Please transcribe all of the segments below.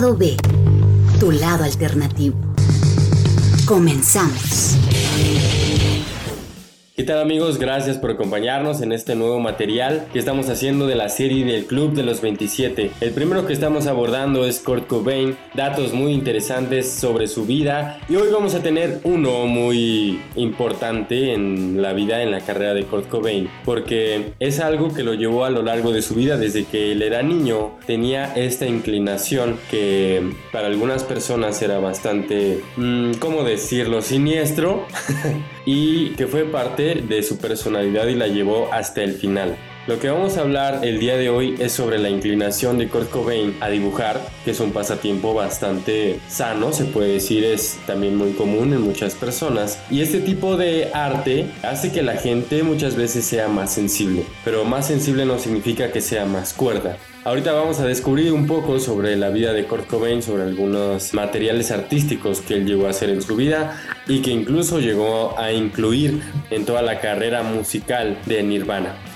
Lado B, tu lado alternativo. Comenzamos. ¿Qué tal amigos? Gracias por acompañarnos en este nuevo material que estamos haciendo de la serie del Club de los 27. El primero que estamos abordando es Kurt Cobain, datos muy interesantes sobre su vida y hoy vamos a tener uno muy importante en la vida, en la carrera de Kurt Cobain, porque es algo que lo llevó a lo largo de su vida desde que él era niño, tenía esta inclinación que para algunas personas era bastante, mm, ¿cómo decirlo?, siniestro y que fue parte de su personalidad y la llevó hasta el final. Lo que vamos a hablar el día de hoy es sobre la inclinación de Kurt Cobain a dibujar, que es un pasatiempo bastante sano, se puede decir, es también muy común en muchas personas. Y este tipo de arte hace que la gente muchas veces sea más sensible, pero más sensible no significa que sea más cuerda. Ahorita vamos a descubrir un poco sobre la vida de Kurt Cobain, sobre algunos materiales artísticos que él llegó a hacer en su vida y que incluso llegó a incluir en toda la carrera musical de Nirvana.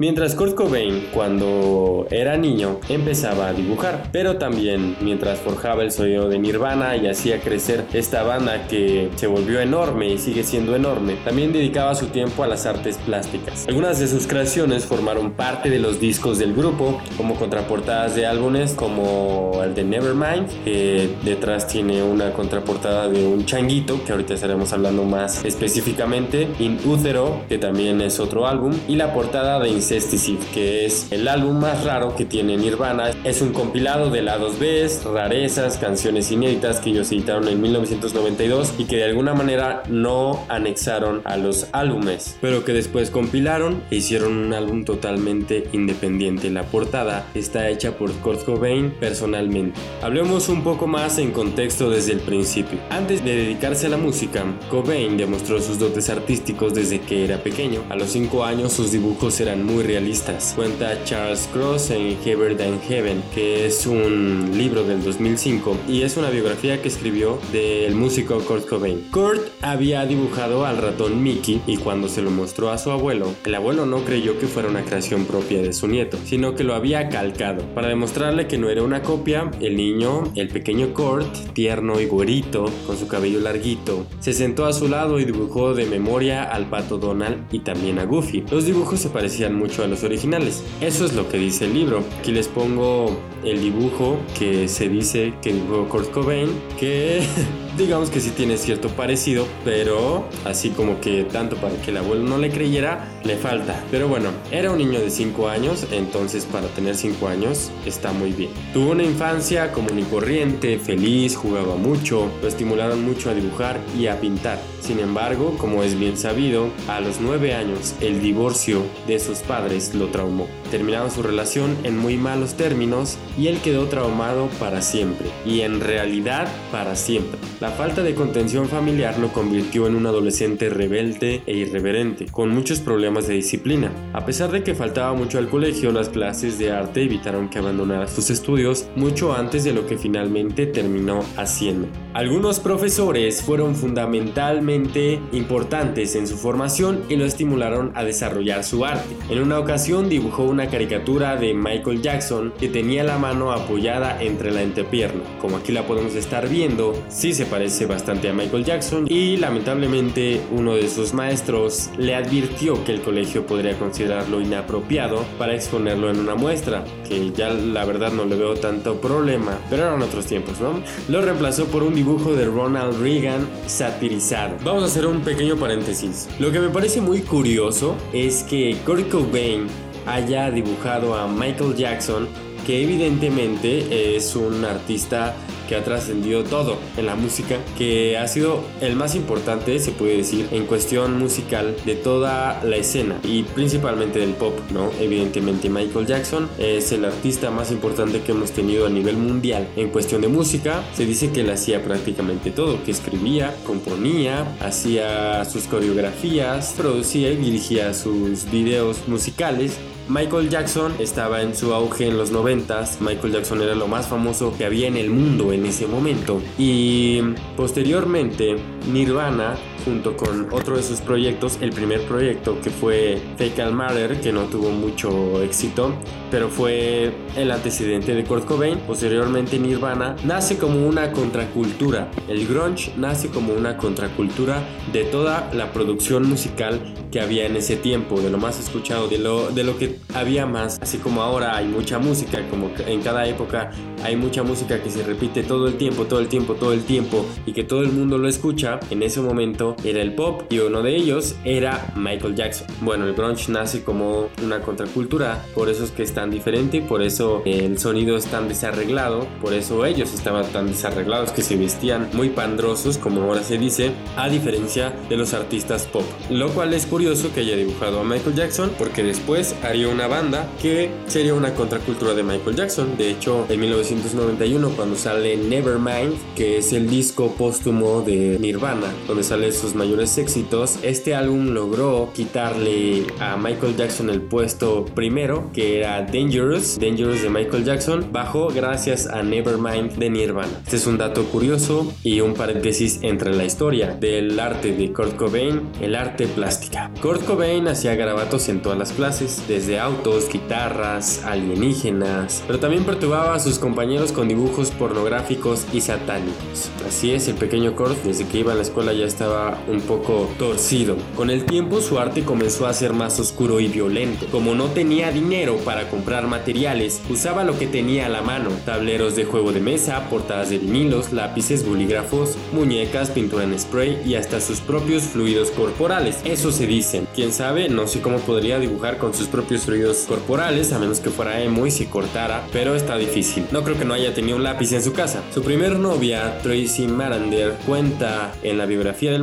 Mientras Kurt Cobain, cuando era niño, empezaba a dibujar, pero también mientras forjaba el sonido de Nirvana y hacía crecer esta banda que se volvió enorme y sigue siendo enorme, también dedicaba su tiempo a las artes plásticas. Algunas de sus creaciones formaron parte de los discos del grupo, como contraportadas de álbumes como el de Nevermind, que detrás tiene una contraportada de un changuito, que ahorita estaremos hablando más específicamente, In Utero, que también es otro álbum, y la portada de Incesticide, que es el álbum más raro que tiene Nirvana. Es un compilado de lados B, rarezas, canciones inéditas que ellos editaron en 1992 y que de alguna manera no anexaron a los álbumes, pero que después compilaron e hicieron un álbum totalmente independiente. La portada está hecha por Kurt Cobain personalmente. Hablemos un poco más en contexto desde el principio. Antes de dedicarse a la música, Cobain demostró sus dotes artísticos desde que era pequeño. A los 5 años sus dibujos eran muy realistas. Cuenta Charles Cross en Heaven Than Heaven, que es un libro del 2005 y es una biografía que escribió del músico Kurt Cobain. Kurt había dibujado al ratón Mickey y cuando se lo mostró a su abuelo, el abuelo no creyó que fuera una creación propia de su nieto, sino que lo había calcado. Para demostrarle que no era una copia, el niño, el pequeño Kurt, tierno y güerito, con su cabello larguito, se sentó a su lado y dibujó de memoria al pato Donald y también a Goofy. Los dibujos se parecían mucho a los originales. Eso es lo que dice el libro. Aquí les pongo el dibujo que se dice que dibujó Kurt Cobain, que digamos que sí tiene cierto parecido, pero así como que tanto para que el abuelo no le creyera, le falta. Pero bueno, era un niño de 5 años, entonces para tener 5 años está muy bien. Tuvo una infancia común y corriente, feliz, jugaba mucho, lo estimularon mucho a dibujar y a pintar. Sin embargo, como es bien sabido, a los 9 años el divorcio de sus padres lo traumó. Terminaron su relación en muy malos términos y él quedó traumado para siempre, y en realidad para siempre. La falta de contención familiar lo convirtió en un adolescente rebelde e irreverente, con muchos problemas de disciplina. A pesar de que faltaba mucho al colegio, las clases de arte evitaron que abandonara sus estudios mucho antes de lo que finalmente terminó haciendo. Algunos profesores fueron fundamentalmente importantes en su formación y lo estimularon a desarrollar su arte. En una ocasión dibujó una caricatura de Michael Jackson que tenía la mano apoyada entre la entrepierna. Como aquí la podemos estar viendo, sí se parece bastante a Michael Jackson y lamentablemente uno de sus maestros le advirtió que el colegio podría considerarlo inapropiado para exponerlo en una muestra, que ya la verdad no le veo tanto problema, pero eran otros tiempos, ¿no? Lo reemplazó por un dibujo de Ronald Reagan satirizado. Vamos a hacer un pequeño paréntesis. Lo que me parece muy curioso es que Kurt Cobain haya dibujado a Michael Jackson, que evidentemente es un artista que ha trascendido todo en la música, que ha sido el más importante, se puede decir, en cuestión musical de toda la escena y principalmente del pop, ¿no? Evidentemente Michael Jackson es el artista más importante que hemos tenido a nivel mundial en cuestión de música. Se dice que él hacía prácticamente todo, que escribía, componía, hacía sus coreografías, producía y dirigía sus videos musicales Michael Jackson estaba en su auge en los 90 Michael Jackson era lo más famoso que había en el mundo en ese momento. Y posteriormente Nirvana junto con otro de sus proyectos, el primer proyecto que fue Fecal Matter, que no tuvo mucho éxito, pero fue el antecedente de Kurt Cobain, posteriormente Nirvana, nace como una contracultura. El grunge nace como una contracultura de toda la producción musical que había en ese tiempo, de lo más escuchado, de lo, de lo que había más. Así como ahora hay mucha música, como en cada época hay mucha música que se repite todo el tiempo, todo el tiempo, todo el tiempo y que todo el mundo lo escucha, en ese momento era el pop y uno de ellos era Michael Jackson. Bueno, el grunge nace como una contracultura, por eso es que es tan diferente, por eso el sonido es tan desarreglado, por eso ellos estaban tan desarreglados que se vestían muy pandrosos, como ahora se dice, a diferencia de los artistas pop. Lo cual es curioso que haya dibujado a Michael Jackson, porque después haría una banda que sería una contracultura de Michael Jackson. De hecho, en 1991, cuando sale Nevermind, que es el disco póstumo de Nirvana, donde salen sus mayores éxitos, este álbum logró quitarle a Michael Jackson el puesto primero, que era Dangerous, Dangerous de Michael Jackson, bajó gracias a Nevermind de Nirvana. Este es un dato curioso y un paréntesis entre la historia del arte de Kurt Cobain, el arte plástica. Kurt Cobain hacía garabatos en todas las clases, desde autos, guitarras, alienígenas, pero también perturbaba a sus compañeros con dibujos pornográficos y satánicos. Así es, el pequeño Kurt desde que iba a la escuela ya estaba un poco torcido. Con el tiempo su arte comenzó a ser más oscuro y violento. Como no tenía dinero para comprar materiales, usaba lo que tenía a la mano, tableros de juego de mesa, portadas de vinilos, lápices, bolígrafos, muñecas, pintura en spray y hasta sus propios fluidos corporales. Eso se dicen. Quién sabe, no sé cómo podría dibujar con sus propios fluidos corporales, a menos que fuera emo y se cortara, pero está difícil. No creo que no haya tenido un lápiz en su casa. Su primer novia, Tracy Marander, cuenta en la biografía del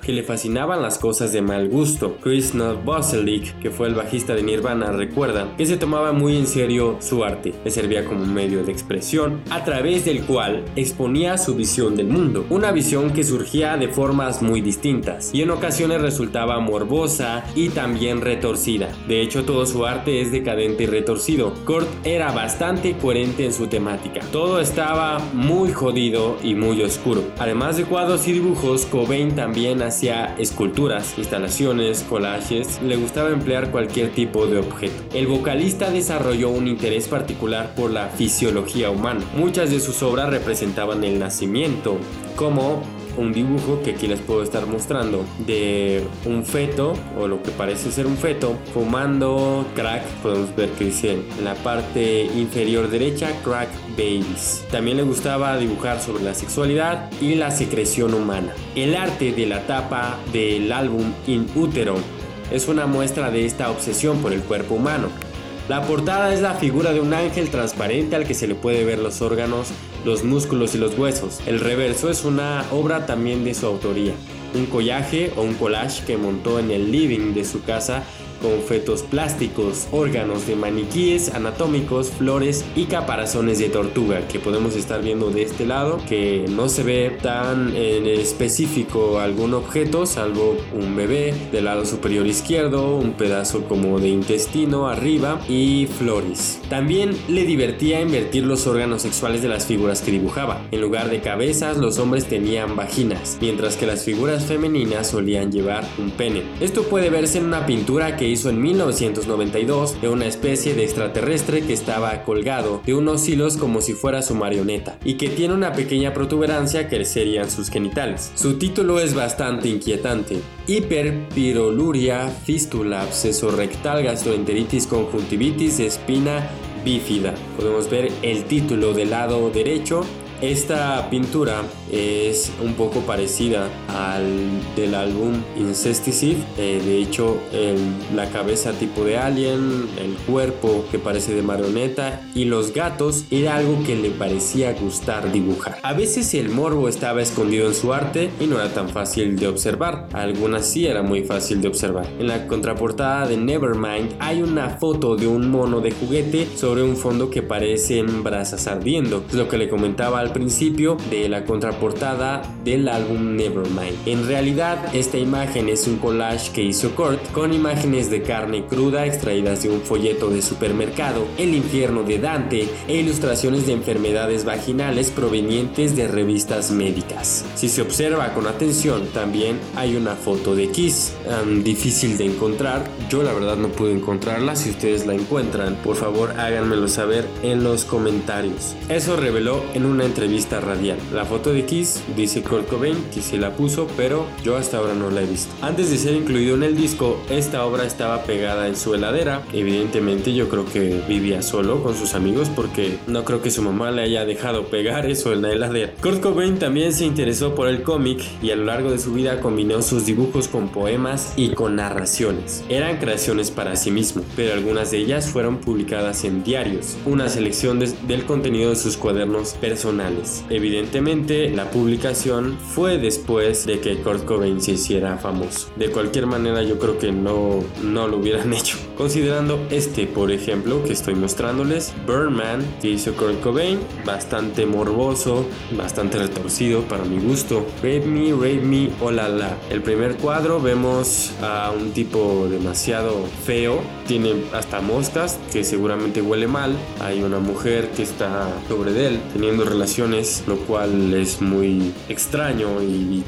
que le fascinaban las cosas de mal gusto. Chris Novoselic, que fue el bajista de Nirvana, recuerda que se tomaba muy en serio su arte. Le servía como medio de expresión a través del cual exponía su visión del mundo. Una visión que surgía de formas muy distintas y en ocasiones resultaba morbosa y también retorcida. De hecho, todo su arte es decadente y retorcido. Kurt era bastante coherente en su temática. Todo estaba muy jodido y muy oscuro. Además de cuadros y dibujos, Cobain también hacía esculturas, instalaciones, collages. Le gustaba emplear cualquier tipo de objeto. El vocalista desarrolló un interés particular por la fisiología humana. Muchas de sus obras representaban el nacimiento, como un dibujo que aquí les puedo estar mostrando de un feto o lo que parece ser un feto fumando crack. Podemos ver que dice en la parte inferior derecha crack babies. También le gustaba dibujar sobre la sexualidad y la secreción humana. El arte de la tapa del álbum In Utero es una muestra de esta obsesión por el cuerpo humano la portada es la figura de un ángel transparente al que se le puede ver los órganos, los músculos y los huesos. El reverso es una obra también de su autoría, un collaje o un collage que montó en el living de su casa con fetos plásticos, órganos de maniquíes anatómicos, flores y caparazones de tortuga que podemos estar viendo de este lado, que no se ve tan en específico algún objeto, salvo un bebé del lado superior izquierdo, un pedazo como de intestino arriba y flores. También le divertía invertir los órganos sexuales de las figuras que dibujaba. En lugar de cabezas, los hombres tenían vaginas, mientras que las figuras femeninas solían llevar un pene. Esto puede verse en una pintura que hizo en 1992 de una especie de extraterrestre que estaba colgado de unos hilos como si fuera su marioneta y que tiene una pequeña protuberancia que serían sus genitales. Su título es bastante inquietante. Hiperpiroluria, fístula, absceso rectal, gastroenteritis, conjuntivitis, espina bífida. Podemos ver el título del lado derecho esta pintura es un poco parecida al del álbum Incesticide. Eh, de hecho, la cabeza tipo de alien, el cuerpo que parece de marioneta y los gatos era algo que le parecía gustar dibujar. A veces el morbo estaba escondido en su arte y no era tan fácil de observar. Algunas sí era muy fácil de observar. En la contraportada de Nevermind hay una foto de un mono de juguete sobre un fondo que parecen brasas ardiendo. Es lo que le comentaba al al principio de la contraportada del álbum Nevermind. En realidad, esta imagen es un collage que hizo Kurt con imágenes de carne cruda extraídas de un folleto de supermercado, el infierno de Dante e ilustraciones de enfermedades vaginales provenientes de revistas médicas. Si se observa con atención, también hay una foto de Kiss, difícil de encontrar, yo la verdad no pude encontrarla, si ustedes la encuentran, por favor háganmelo saber en los comentarios. Eso reveló en una entrevista radial. La foto de Kiss dice Kurt Cobain que se la puso, pero yo hasta ahora no la he visto. Antes de ser incluido en el disco, esta obra estaba pegada en su heladera. Evidentemente yo creo que vivía solo con sus amigos porque no creo que su mamá le haya dejado pegar eso en la heladera. Kurt Cobain también se interesó por el cómic y a lo largo de su vida combinó sus dibujos con poemas y con narraciones. Eran creaciones para sí mismo, pero algunas de ellas fueron publicadas en diarios, una selección del contenido de sus cuadernos personales. Evidentemente, la publicación fue después de que Kurt Cobain se hiciera famoso. De cualquier manera, yo creo que no, no lo hubieran hecho. Considerando este, por ejemplo, que estoy mostrándoles, Birdman, que hizo Kurt Cobain, bastante morboso, bastante retorcido para mi gusto. Rape Me, Rape Me, hola la. El primer cuadro vemos a un tipo demasiado feo, tiene hasta moscas que seguramente huele mal. Hay una mujer que está sobre él teniendo relaciones, lo cual es muy extraño y,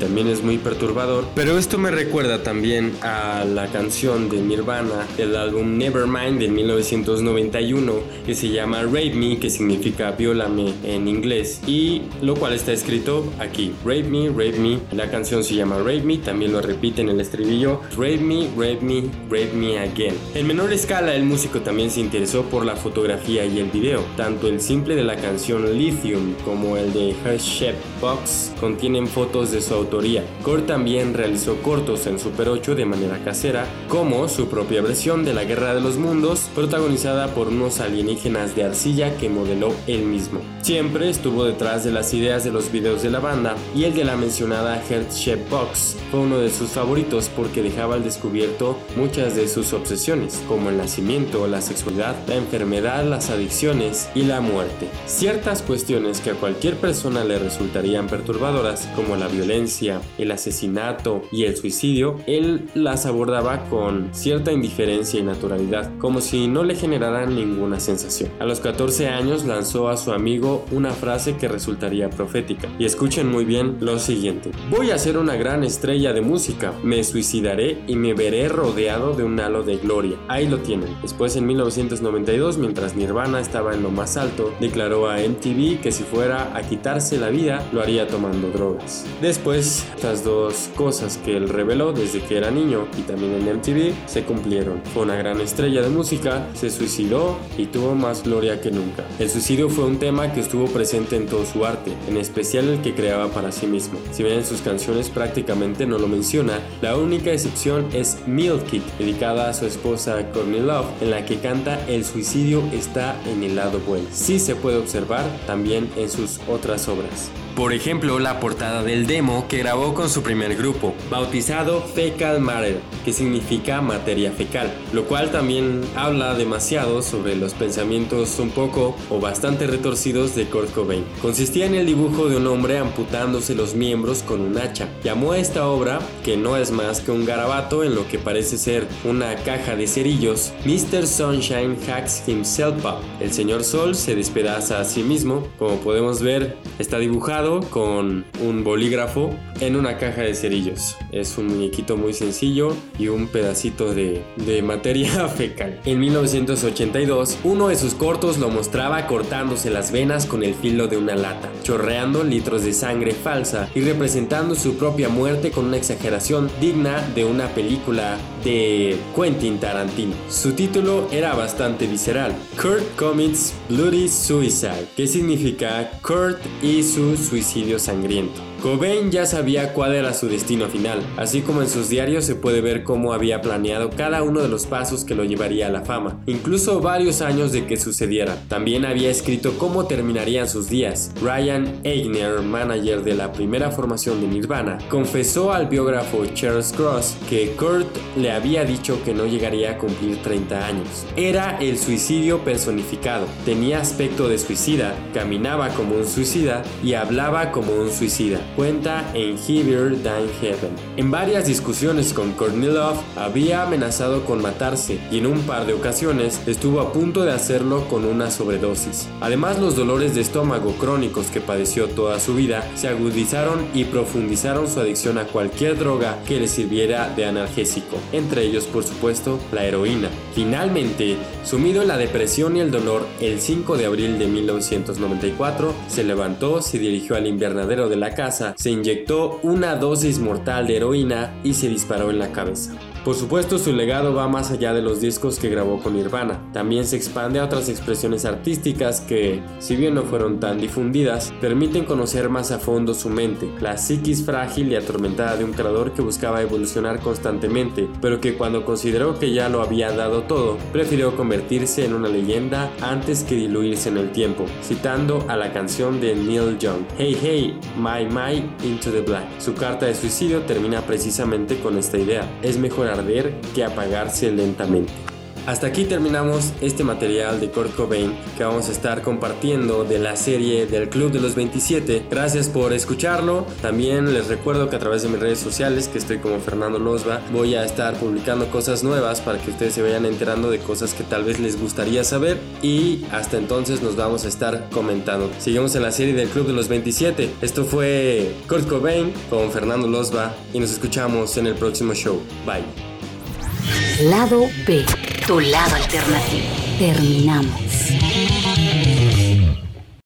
también es muy perturbador. Pero esto me recuerda también a la canción de Nirvana el álbum Nevermind de 1991 que se llama Rape Me, que significa viólame en inglés, y lo cual está escrito aquí: Rape Me, Rape Me. La canción se llama Rape Me, también lo repite en el estribillo: Rape Me, Rape Me, Rape Me Again. En menor escala, el músico también se interesó por la fotografía y el video. Tanto el simple de la canción Lithium como el de Her Shape Box contienen fotos de su autoría. Kurt también realizó cortos en Super 8 de manera casera, como su propia versión de la Guerra de los Mundos, protagonizada por unos alienígenas de arcilla que modeló él mismo. Siempre estuvo detrás de las ideas de los videos de la banda y el de la mencionada Heart Box fue uno de sus favoritos porque dejaba al descubierto muchas de sus obsesiones, como el nacimiento, la sexualidad, la enfermedad, las adicciones y la muerte. Ciertas cuestiones que a cualquier persona le resultarían perturbadoras, como la violencia, el asesinato y el suicidio, él las abordaba con cierta indiferencia y naturalidad, como si no le generaran ninguna sensación. A los 14 años lanzó a su amigo una frase que resultaría profética. Y escuchen muy bien lo siguiente. Voy a ser una gran estrella de música, me suicidaré y me veré rodeado de un halo de gloria. Ahí lo tienen. Después en 1992, mientras Nirvana estaba en lo más alto, declaró a MTV que si fuera a quitarse la vida, lo haría tomando drogas. Después, estas dos cosas que él reveló desde que era niño y también en MTV se cumplieron. Fue una gran estrella de música, se suicidó y tuvo más gloria que nunca. El suicidio fue un tema que estuvo presente en todo su arte, en especial el que creaba para sí mismo. Si bien en sus canciones prácticamente no lo menciona, la única excepción es Milk It, dedicada a su esposa Courtney Love, en la que canta El suicidio está en el lado bueno. Sí se puede observar también en sus otras obras. Peace. Por ejemplo, la portada del demo que grabó con su primer grupo, bautizado Fecal Matter, que significa materia fecal, lo cual también habla demasiado sobre los pensamientos un poco o bastante retorcidos de Kurt Cobain. Consistía en el dibujo de un hombre amputándose los miembros con un hacha. Llamó a esta obra, que no es más que un garabato en lo que parece ser una caja de cerillos, Mr. Sunshine hacks himself up. El señor Sol se despedaza a sí mismo, como podemos ver, está dibujado con un bolígrafo en una caja de cerillos. Es un muñequito muy sencillo y un pedacito de, de materia fecal. En 1982, uno de sus cortos lo mostraba cortándose las venas con el filo de una lata, chorreando litros de sangre falsa y representando su propia muerte con una exageración digna de una película de Quentin Tarantino. Su título era bastante visceral, Kurt Commits Bloody Suicide, que significa Kurt y su suicidio sangriento. Cobain ya sabía cuál era su destino final, así como en sus diarios se puede ver cómo había planeado cada uno de los pasos que lo llevaría a la fama, incluso varios años de que sucediera. También había escrito cómo terminarían sus días. Ryan Eigner, manager de la primera formación de Nirvana, confesó al biógrafo Charles Cross que Kurt le había dicho que no llegaría a cumplir 30 años. Era el suicidio personificado, tenía aspecto de suicida, caminaba como un suicida y hablaba como un suicida. Cuenta en Heavier Than Heaven. En varias discusiones con Kornilov había amenazado con matarse y en un par de ocasiones estuvo a punto de hacerlo con una sobredosis. Además, los dolores de estómago crónicos que padeció toda su vida se agudizaron y profundizaron su adicción a cualquier droga que le sirviera de analgésico, entre ellos por supuesto la heroína. Finalmente, sumido en la depresión y el dolor, el 5 de abril de 1994 se levantó, se dirigió al invernadero de la se inyectó una dosis mortal de heroína y se disparó en la cabeza. Por supuesto, su legado va más allá de los discos que grabó con Nirvana. También se expande a otras expresiones artísticas que, si bien no fueron tan difundidas, permiten conocer más a fondo su mente, la psiquis frágil y atormentada de un creador que buscaba evolucionar constantemente, pero que cuando consideró que ya lo había dado todo, prefirió convertirse en una leyenda antes que diluirse en el tiempo, citando a la canción de Neil Young, Hey Hey, My My Into the Black. Su carta de suicidio termina precisamente con esta idea. Es mejor arder que apagarse lentamente. Hasta aquí terminamos este material de Kurt Cobain que vamos a estar compartiendo de la serie del Club de los 27. Gracias por escucharlo. También les recuerdo que a través de mis redes sociales, que estoy como Fernando Losba, voy a estar publicando cosas nuevas para que ustedes se vayan enterando de cosas que tal vez les gustaría saber. Y hasta entonces nos vamos a estar comentando. Seguimos en la serie del Club de los 27. Esto fue Kurt Cobain con Fernando Losba y nos escuchamos en el próximo show. Bye. Lado B, tu lado alternativo. Terminamos.